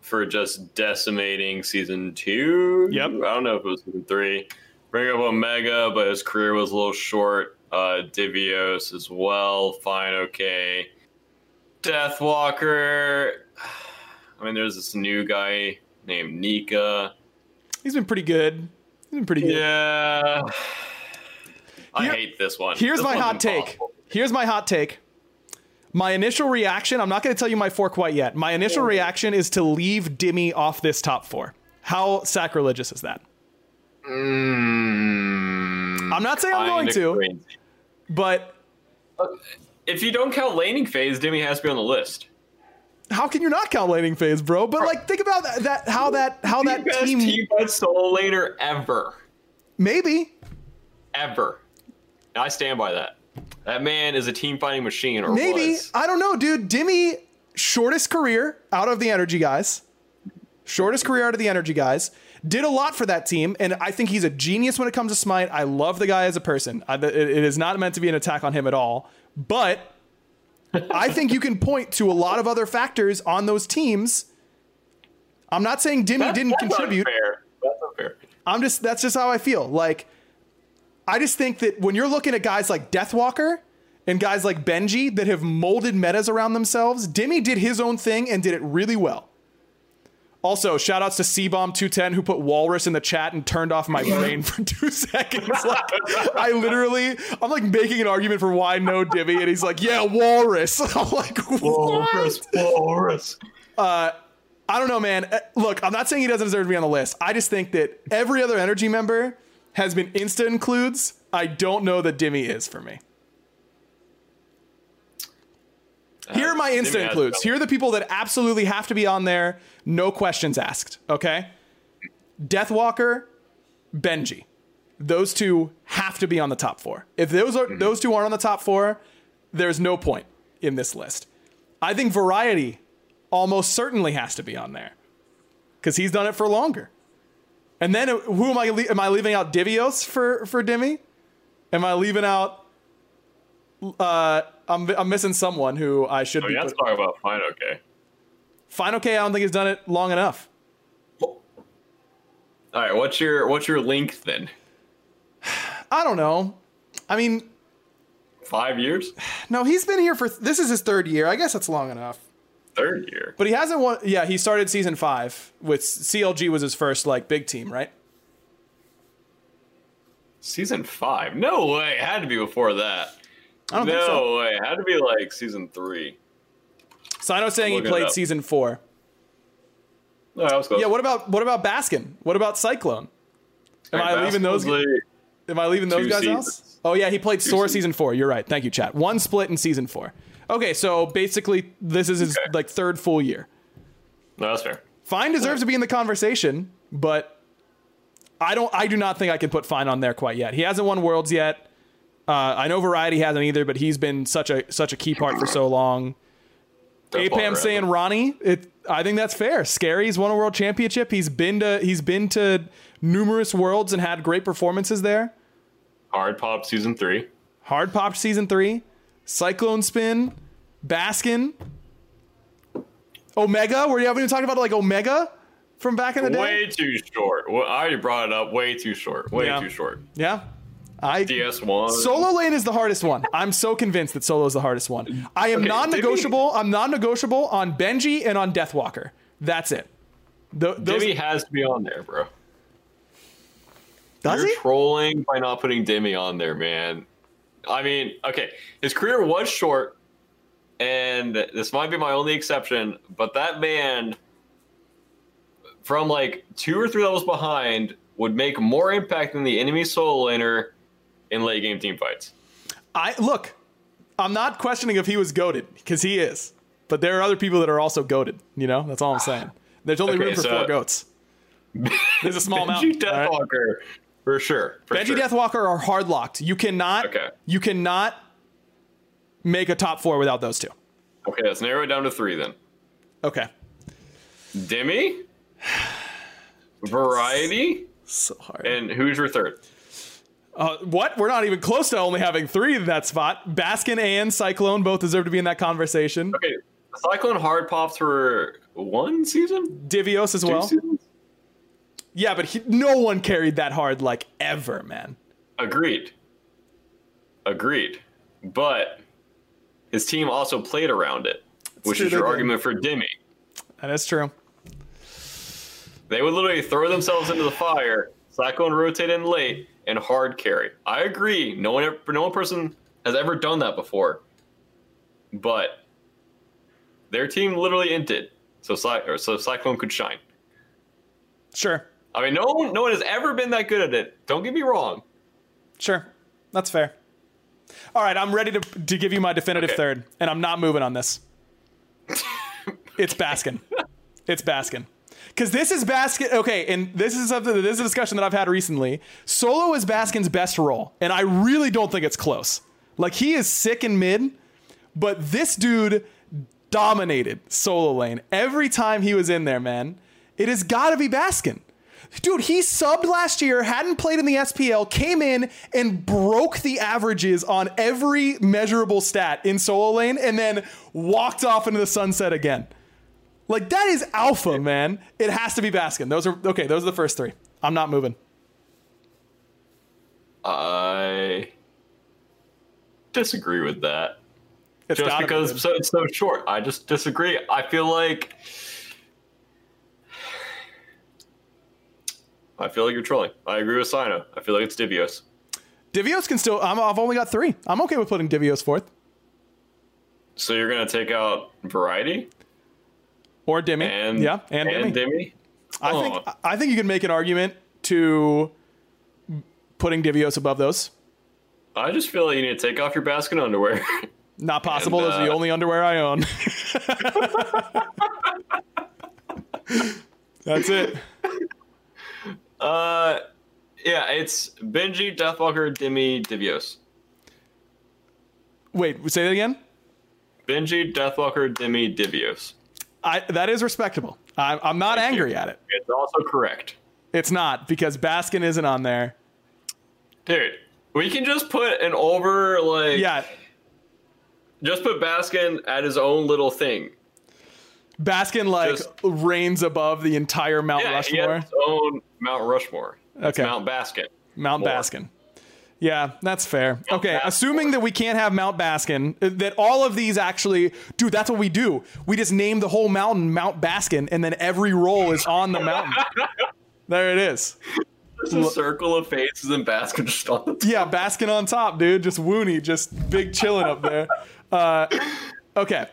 for just decimating season two. Yep. I don't know if it was season three. Bring up Omega, but his career was a little short. Uh, Divios as well. Fine, okay. Deathwalker. I mean, there's this new guy named Nika. He's been pretty good. He's been pretty good. Yeah. I Here- hate this one. Here's This my one's hot take. Here's my hot take. My initial reaction, I'm not going to tell you my four quite yet. My initial reaction is to leave Dimmy off this top four. How sacrilegious is that? Mm, I'm not saying I'm going to, crazy. but If you don't count laning phase, Demi has to be on the list. how can you not count laning phase, bro? But like, think about that, that how that how that the best team team best solo laner ever, maybe ever. And I stand by that. That man is a team fighting machine, or maybe was. I don't know, dude. Dimmy shortest career out of the energy guys. Shortest career out of the energy guys. Did a lot for that team, and I think he's a genius when it comes to Smite. I love the guy as a person. I, it, it is not meant to be an attack on him at all. But I think you can point to a lot of other factors on those teams. I'm not saying Dimmy That's- didn't that's contribute. Unfair. That's unfair. I'm just that's just how I feel. Like I just think that when you're looking at guys like Deathwalker and guys like Benji that have molded metas around themselves, Dimmy did his own thing and did it really well. Also, shout outs to CBomb210 who put walrus in the chat and turned off my brain for two seconds. Like, I literally, I'm like making an argument for why no Dimmy, and he's like, yeah, walrus. I'm like, what? walrus. I don't know, man. Uh, Look, I'm not saying he doesn't deserve to be on the list. I just think that every other energy member has been insta includes. I don't know that Dimmy is for me. Here are my instant includes. Here are the people that absolutely have to be on there, no questions asked. Okay? Deathwalker, Benji. Those two have to be on the top four. If those are those two aren't on the top four, there's no point in this list. I think Variety almost certainly has to be on there because he's done it for longer. And then uh, who am I? le- Am I leaving out Divios for for Demi? Am I leaving out? Uh, I'm I'm missing someone who I should Oh, be. yeah, let's talk about fine. Okay. Fine, okay. I don't think he's done it long enough. All right. What's your what's your length then? I don't know. I mean, Five years? no, he's been here for this is his third year. I guess that's long enough. Third year? But he hasn't won. Yeah, he started season five with CLG was his first like big team, right? Season five? No way. It had to be before that. I don't no think so. way. It had to be like season three. Sino's saying he Look it played up. season four. No, was close. Yeah, what about what about Baskin? What about Cyclone? Am I leaving those? Am I leaving those two guys out? seasons. Oh yeah, he played seasons. season four. You're right. Thank you, chat. One split in season four. Okay, so basically this is his Okay. like third full year. No, that's fair. Fine deserves to be in the conversation, but I don't. I do not think I can put Fine on there quite yet. He hasn't won Worlds yet. Uh, I know Variety hasn't either, but he's been such a such a key part for so long. Apam saying Ronnie, it. I think that's fair. Scary's won a world championship. He's been to he's been to numerous worlds and had great performances there. Hard Pop season three. Hard popped season three, Cyclone Spin, Baskin, Omega. Were you haven't even talked about like Omega from back in the day? Way too short. Well, I already brought it up. Way too short. Way Yeah. too short. Yeah. I DS1. Solo lane is the hardest one. I'm so convinced that solo is the hardest one. I am Okay, non-negotiable. I'm non-negotiable on Benji and on Deathwalker. That's it. Th- those, Dimmy has to be on there, bro. does You're he? trolling by not putting Demi on there, man. I mean, okay, his career was short, and this might be my only exception, but that man, from like two or three levels behind, would make more impact than the enemy solo laner in late game team fights. I look. I'm not questioning if he was goaded because he is, but there are other people that are also goaded. You know, that's all I'm saying. There's only Okay, room for so- four goats. There's a small Benji all right? Deathwalker, for sure. For Benji sure. Deathwalker are hard locked. You cannot. Okay. You cannot make a top four without those two. Okay, let's narrow it down to three then. Okay. Dimmy, Variety, So hard. and who's your third? Uh, what? We're not even close to only having three in that spot. Baskin and Cyclone both deserve to be in that conversation. Okay, Cyclone hard pops for one season, Divios as two well. seasons. Yeah, but he, no one carried that hard like ever, man. Agreed. Agreed. But his team also played around it, which is your argument for Dimmy. That is true. They would literally throw themselves into the fire, Cyclone rotate in late, and hard carry. I agree. No one, ever, no one person has ever done that before. But their team literally inted, so Cy- so Cyclone could shine. Sure. I mean, no one, no one has ever been that good at it. Don't get me wrong. Sure. That's fair. All right, I'm ready to, to give you my definitive Okay. third, and I'm not moving on this. it's Baskin. It's Baskin. Because this is Baskin. Okay, and this is something. This is a discussion that I've had recently. Solo is Baskin's best role, and I really don't think it's close. Like he is sick in mid, but this dude dominated solo lane every time he was in there. Man, it has got to be Baskin. Dude, he subbed last year, hadn't played in the SPL, came in and broke the averages on every measurable stat in solo lane, and then walked off into the sunset again. Like that is alpha, man. It has to be Baskin. Those are okay. Those are the first three. I'm not moving. I disagree with that. It's just be because so, it's so short. I just disagree. I feel like I feel like you're trolling. I agree with Sino. I feel like it's Divios. Divios can still. I'm, I've only got three. I'm okay with putting Divios fourth So you're gonna take out Variety or Demi. and yeah, and, Dimmy. Dimmy? I Oh. think I think you can make an argument to putting Divios above those. I just feel like you need to take off your basket underwear. Not possible. And, Those are the uh, only underwear I own. That's it. uh, yeah, it's Benji, Deathwalker, Demi, Divios. Wait, say that again. Benji, Deathwalker, Demi, Divios. I, that is respectable. I, I'm not Thank angry you. at it. It's also correct. It's not because Baskin isn't on there. Dude, we can just put an over like Yeah, just put Baskin at his own little thing. Baskin like Just- reigns above the entire Mount Yeah, he Rushmore. has his own Mount Rushmore. It's Okay. Mount Baskin. Mount more. Baskin. Yeah, that's fair. okay, assuming that we can't have Mount Baskin, uh, that all of these actually, dude, that's what we do. We just name the whole mountain Mount Baskin, and then every roll is on the mountain. there it is. There's a circle of faces and Baskin just on the top. Yeah, Baskin on top, dude. Just woony, just big chilling up there. Uh, okay.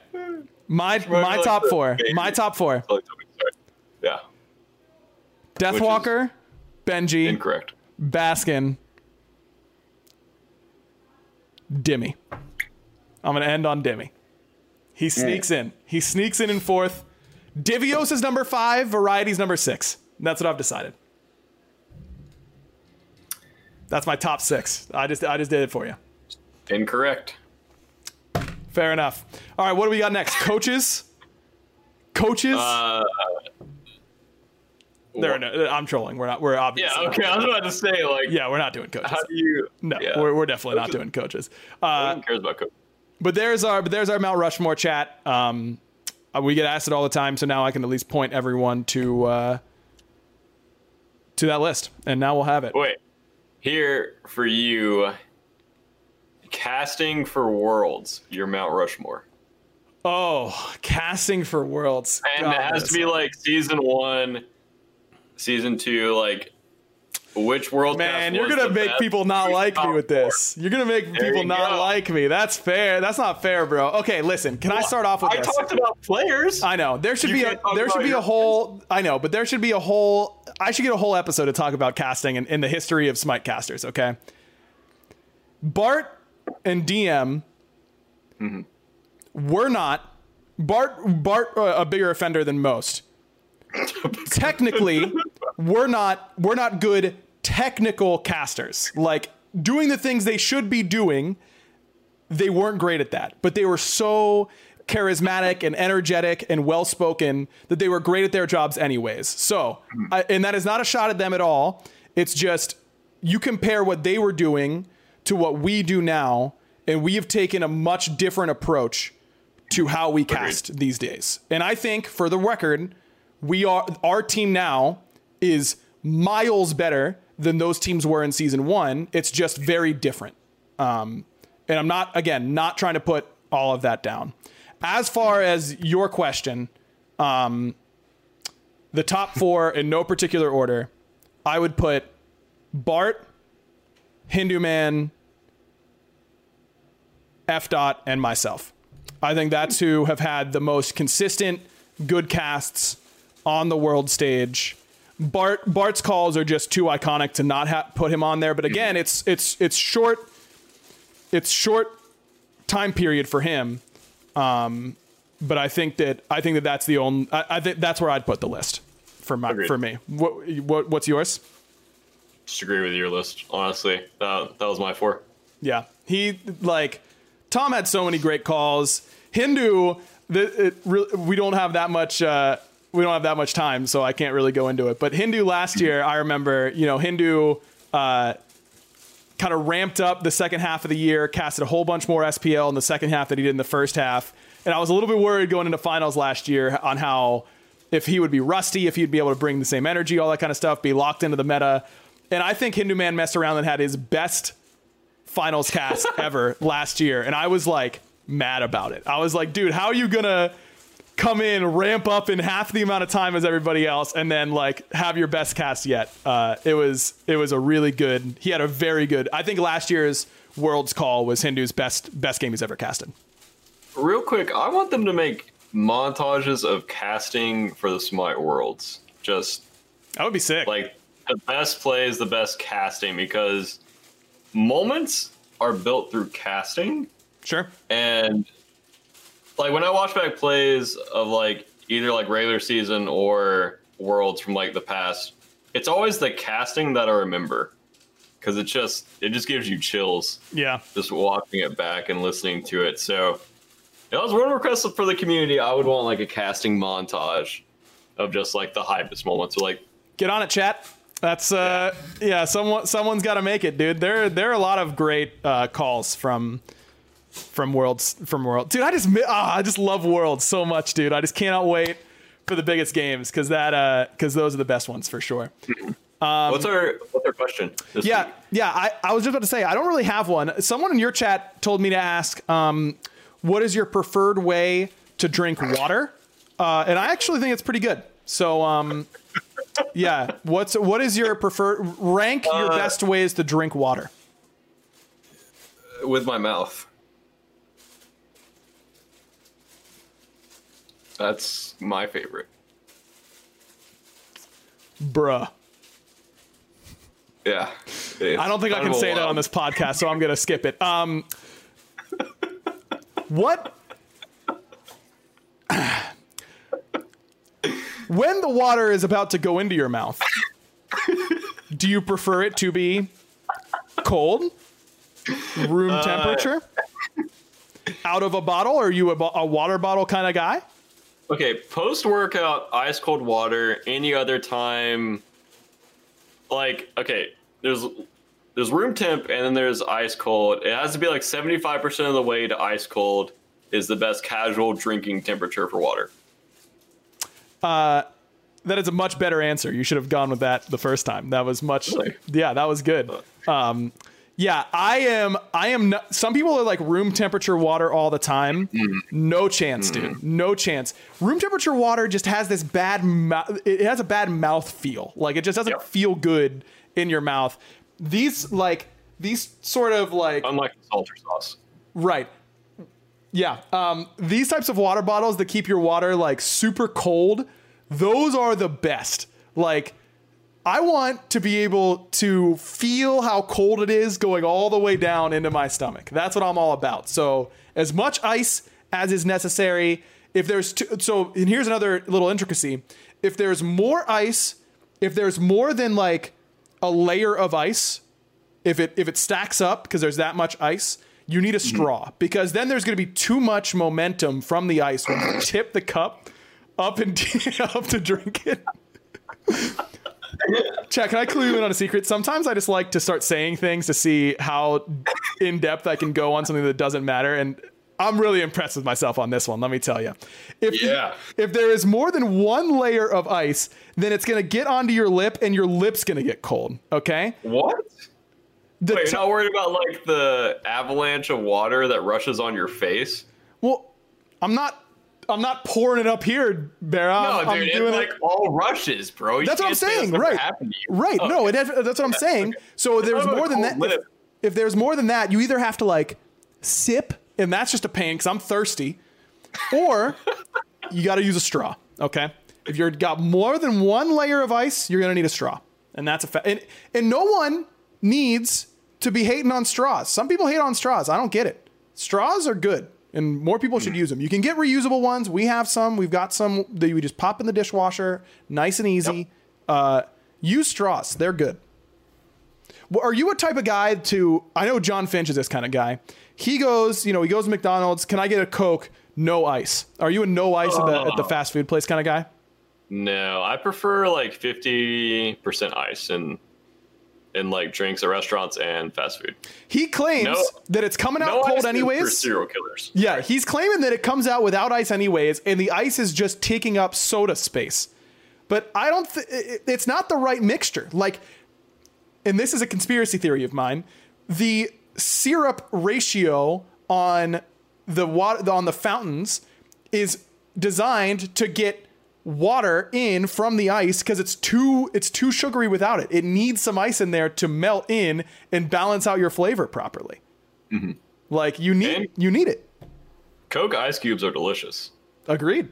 My my top four. My top four. Yeah, Deathwalker, Benji, incorrect. Baskin, Dimmy. I'm gonna end on Dimmy. He sneaks in. He sneaks in in fourth. Divios is number five. Variety's number six. That's what I've decided. That's my top six. I just I just did it for you. Incorrect. Fair enough. All right, what do we got next? Coaches. Coaches. Uh, there are no, I'm trolling. We're not. We're obviously. yeah, okay. I was about to say, like, Yeah, we're not doing coaches. how do you? No, yeah. we're, we're definitely not doing coaches. Uh, no cares about coach. But there's our but there's our Mount Rushmore chat. Um, uh, we get asked it all the time, so now I can at least point everyone to uh, to that list, and now we'll have it. Wait, here for you. Casting for Worlds, your Mount Rushmore, Oh, casting for Worlds, and God, it has to be like season one, season two, like which world? Man, you're gonna make best, people not like me with this. You're gonna make There people not go. like me. That's fair. That's not fair, bro. Okay, listen. Can I start off with I this? talked about players. I know there should You be a there should be a whole I know, but there should be a whole I should get a whole episode to talk about casting and in the history of Smite casters. Okay, Bart and DM were not Bart Bart uh, a bigger offender than most. Technically, we're not we're not good technical casters. Like doing the things they should be doing they weren't great at that, but they were so charismatic and energetic and well spoken that they were great at their jobs anyways. So, I, and that is not a shot at them at all. It's just you compare what they were doing to what we do now, and we have taken a much different approach to how we cast these days. And I think, for the record, we are our team now is miles better than those teams were in season one. It's just very different. Um, and I'm not, again, not trying to put all of that down. As far as your question, um, the top four in no particular order, I would put Bart, Hindu Man, F dot, and myself. I think that's who have had the most consistent good casts on the world stage. Bart Bart's calls are just too iconic to not ha- put him on there. But again, it's it's it's short. It's short time period for him. Um, but I think that I think that that's the only. I, I think that's where I'd put the list for my Agreed. for me. What, what what's yours? Just agree with your list. Honestly, that that was my four. Yeah, he like Tom had so many great calls. Hindu, the, it, we don't have that much. Uh, we don't have that much time, so I can't really go into it. But Hindu last year, I remember, you know, Hindu uh, kind of ramped up the second half of the year, casted a whole bunch more SPL in the second half that he did in the first half, and I was a little bit worried going into finals last year on how if he would be rusty, if he'd be able to bring the same energy, all that kind of stuff, be locked into the meta. And I think Hindu Man messed around and had his best finals cast ever last year, and I was like mad about it. I was like, dude, how are you gonna come in, ramp up in half the amount of time as everybody else, and then like have your best cast yet? Uh, it was it was a really good. He had a very good. I think last year's Worlds Call was Hindu's best best game he's ever casted. Real quick, I want them to make montages of casting for the Smite Worlds. Just That would be sick. like the best play is the best casting, because moments are built through casting. sure. And like when I watch back plays of like either like regular season or worlds from like the past, it's always the casting that I remember because it just it just gives you chills Yeah. just watching it back and listening to it. So that was one request for the community. I would want like a casting montage of just like the hypest moments. So like Get on it, chat. That's uh yeah, someone someone's got to make it, dude. There there are a lot of great uh, calls from from worlds from world. Dude, I just ah, I just love worlds so much, dude. I just cannot wait for the biggest games cuz that uh cuz those are the best ones for sure. what's our what's our question? Um, Yeah, week? yeah. I, I was just about to say I don't really have one. Someone in your chat told me to ask, um, what is your preferred way to drink water? Uh, and I actually think it's pretty good. So, um, yeah. What's what is your preferred rank your Uh, best ways to drink water? with my mouth. That's my favorite. Bruh. Yeah. I don't think I can say that on this podcast, so I'm gonna skip it. Um, what? when the water is about to go into your mouth, do you prefer it to be cold, room Uh, temperature, out of a bottle? Or are you a, bo- a water bottle kind of guy? Okay, post workout, ice cold water. Any other time, like okay, there's there's room temp and then there's ice cold. It has to be like seventy five percent of the way to ice cold is the best casual drinking temperature for water. That is a much better answer. You should have gone with that the first time. That was much. Really? Yeah, that was good. Um, yeah, I am. I am. Not, some people are like room temperature water all the time. No chance, dude. No chance. Room temperature water just has this bad. Mou- it has a bad mouth feel. Like it just doesn't Yeah. feel good in your mouth. These like these sort of like Unlike the salter sauce. Right. Yeah. Um, these types of water bottles that keep your water like super cold, those are the best. Like, I want to be able to feel how cold it is going all the way down into my stomach. That's what I'm all about. So, as much ice as is necessary. If there's two, so, and here's another little intricacy. If there's more ice, if there's more than like a layer of ice, if it if it stacks up because there's that much ice, you need a mm-hmm. straw because then there's going to be too much momentum from the ice when you tip the cup up and up to drink it. Chad, can I clue you in on a secret? Sometimes I just like to start saying things to see how in depth I can go on something that doesn't matter, and I'm really impressed with myself on this one. Let me tell you, if Yeah. if there is more than one layer of ice, then it's going to get onto your lip, and your lip's going to get cold. Okay. What? The Wait, t- you're not worried about like the avalanche of water that rushes on your face? Well, I'm not. I'm not pouring it up here, Bear. No, I'm, I'm dude, doing it it. like all rushes, bro. You That's what I'm saying, right? happened to you. Right. No, it, that's what I'm saying. So there's I'm more than that. If, if there's more than that, you either have to like sip, and that's just a pain because I'm thirsty, or you got to use a straw. Okay. If you've got more than one layer of ice, you're gonna need a straw, and that's a fact. And and no one needs to be hating on straws. Some people hate on straws. I don't get it. Straws are good. And more people should use them. You can get reusable ones. We have some. We've got some that you just pop in the dishwasher, nice and easy. Uh, use straws; they're good. Well, are you a type of guy to? I know John Finch is this kind of guy. He goes, you know, he goes to McDonald's. Can I get a Coke? No ice. Are you a no ice at the at the fast food place kind of guy? No, I prefer like fifty percent ice in in like drinks at restaurants and fast food. He claims No- that it's coming out No cold is for anyways. serial killers. Yeah, he's claiming that it comes out without ice anyways, and the ice is just taking up soda space. But I don't. Th- it's not the right mixture. Like, and this is a conspiracy theory of mine. The syrup ratio on the water on the fountains is designed to get water in from the ice because it's too it's too sugary without it. It needs some ice in there to melt in and balance out your flavor properly. Like you need And- you need it. Coke ice cubes are delicious. Agreed.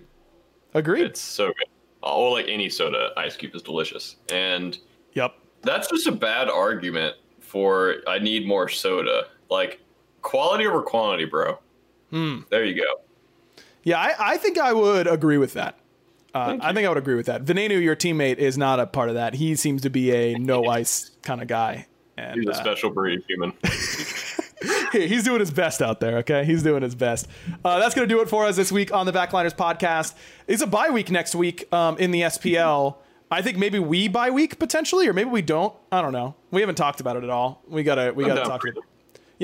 Agreed. It's so good. Or like any soda, ice cube is delicious. And yep. that's just a bad argument for I need more soda. Like quality over quantity, bro. Hmm. There you go. Yeah, I, I think I would agree with that. Uh, I think I would agree with that. Venenu, your teammate, is not a part of that. He seems to be a no ice kind of guy. And He's a uh, special breed human. He's doing his best out there. Okay, he's doing his best. Uh, that's gonna do it for us this week on the Backliners podcast. It's a bye week next week um, in the SPL. I think maybe we bye week potentially, or maybe we don't. I don't know. We haven't talked about it at all. We gotta we gotta talk for to it.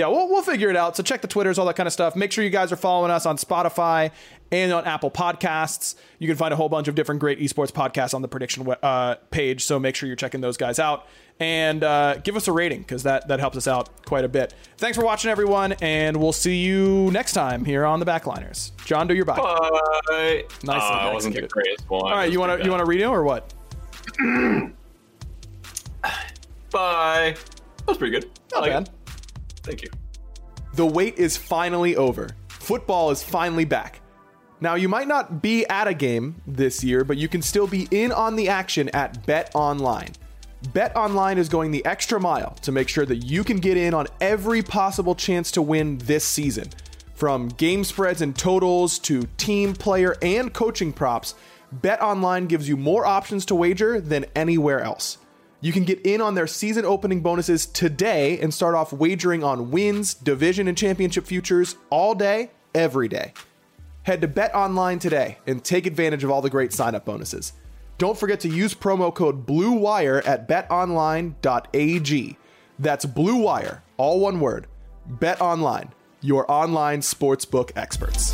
Yeah, we'll, we'll figure it out. So check the Twitters, all that kind of stuff. Make sure you guys are following us on Spotify and on Apple Podcasts. You can find a whole bunch of different great esports podcasts on the prediction uh, page. So make sure you're checking those guys out and uh, give us a rating because that that helps us out quite a bit. Thanks for watching, everyone, and we'll see you next time here on the Backliners. John, do your bye. Bye. Nice Oh, and I wasn't the executed. greatest one. all right, you want to you want to read it or what? Bye. That was pretty good. I Not like bad. it. Thank you. The wait is finally over. Football is finally back. Now, you might not be at a game this year, but you can still be in on the action at Bet Online. Bet Online is going the extra mile to make sure that you can get in on every possible chance to win this season. From game spreads and totals to team, player, and coaching props, Bet Online gives you more options to wager than anywhere else. You can get in on their season opening bonuses today and start off wagering on wins, division, and championship futures all day, every day. Head to Bet Online today and take advantage of all the great sign up bonuses. Don't forget to use promo code BLUEWIRE at betonline.ag. That's Blue Wire, all one word. Bet Online, your online sportsbook experts.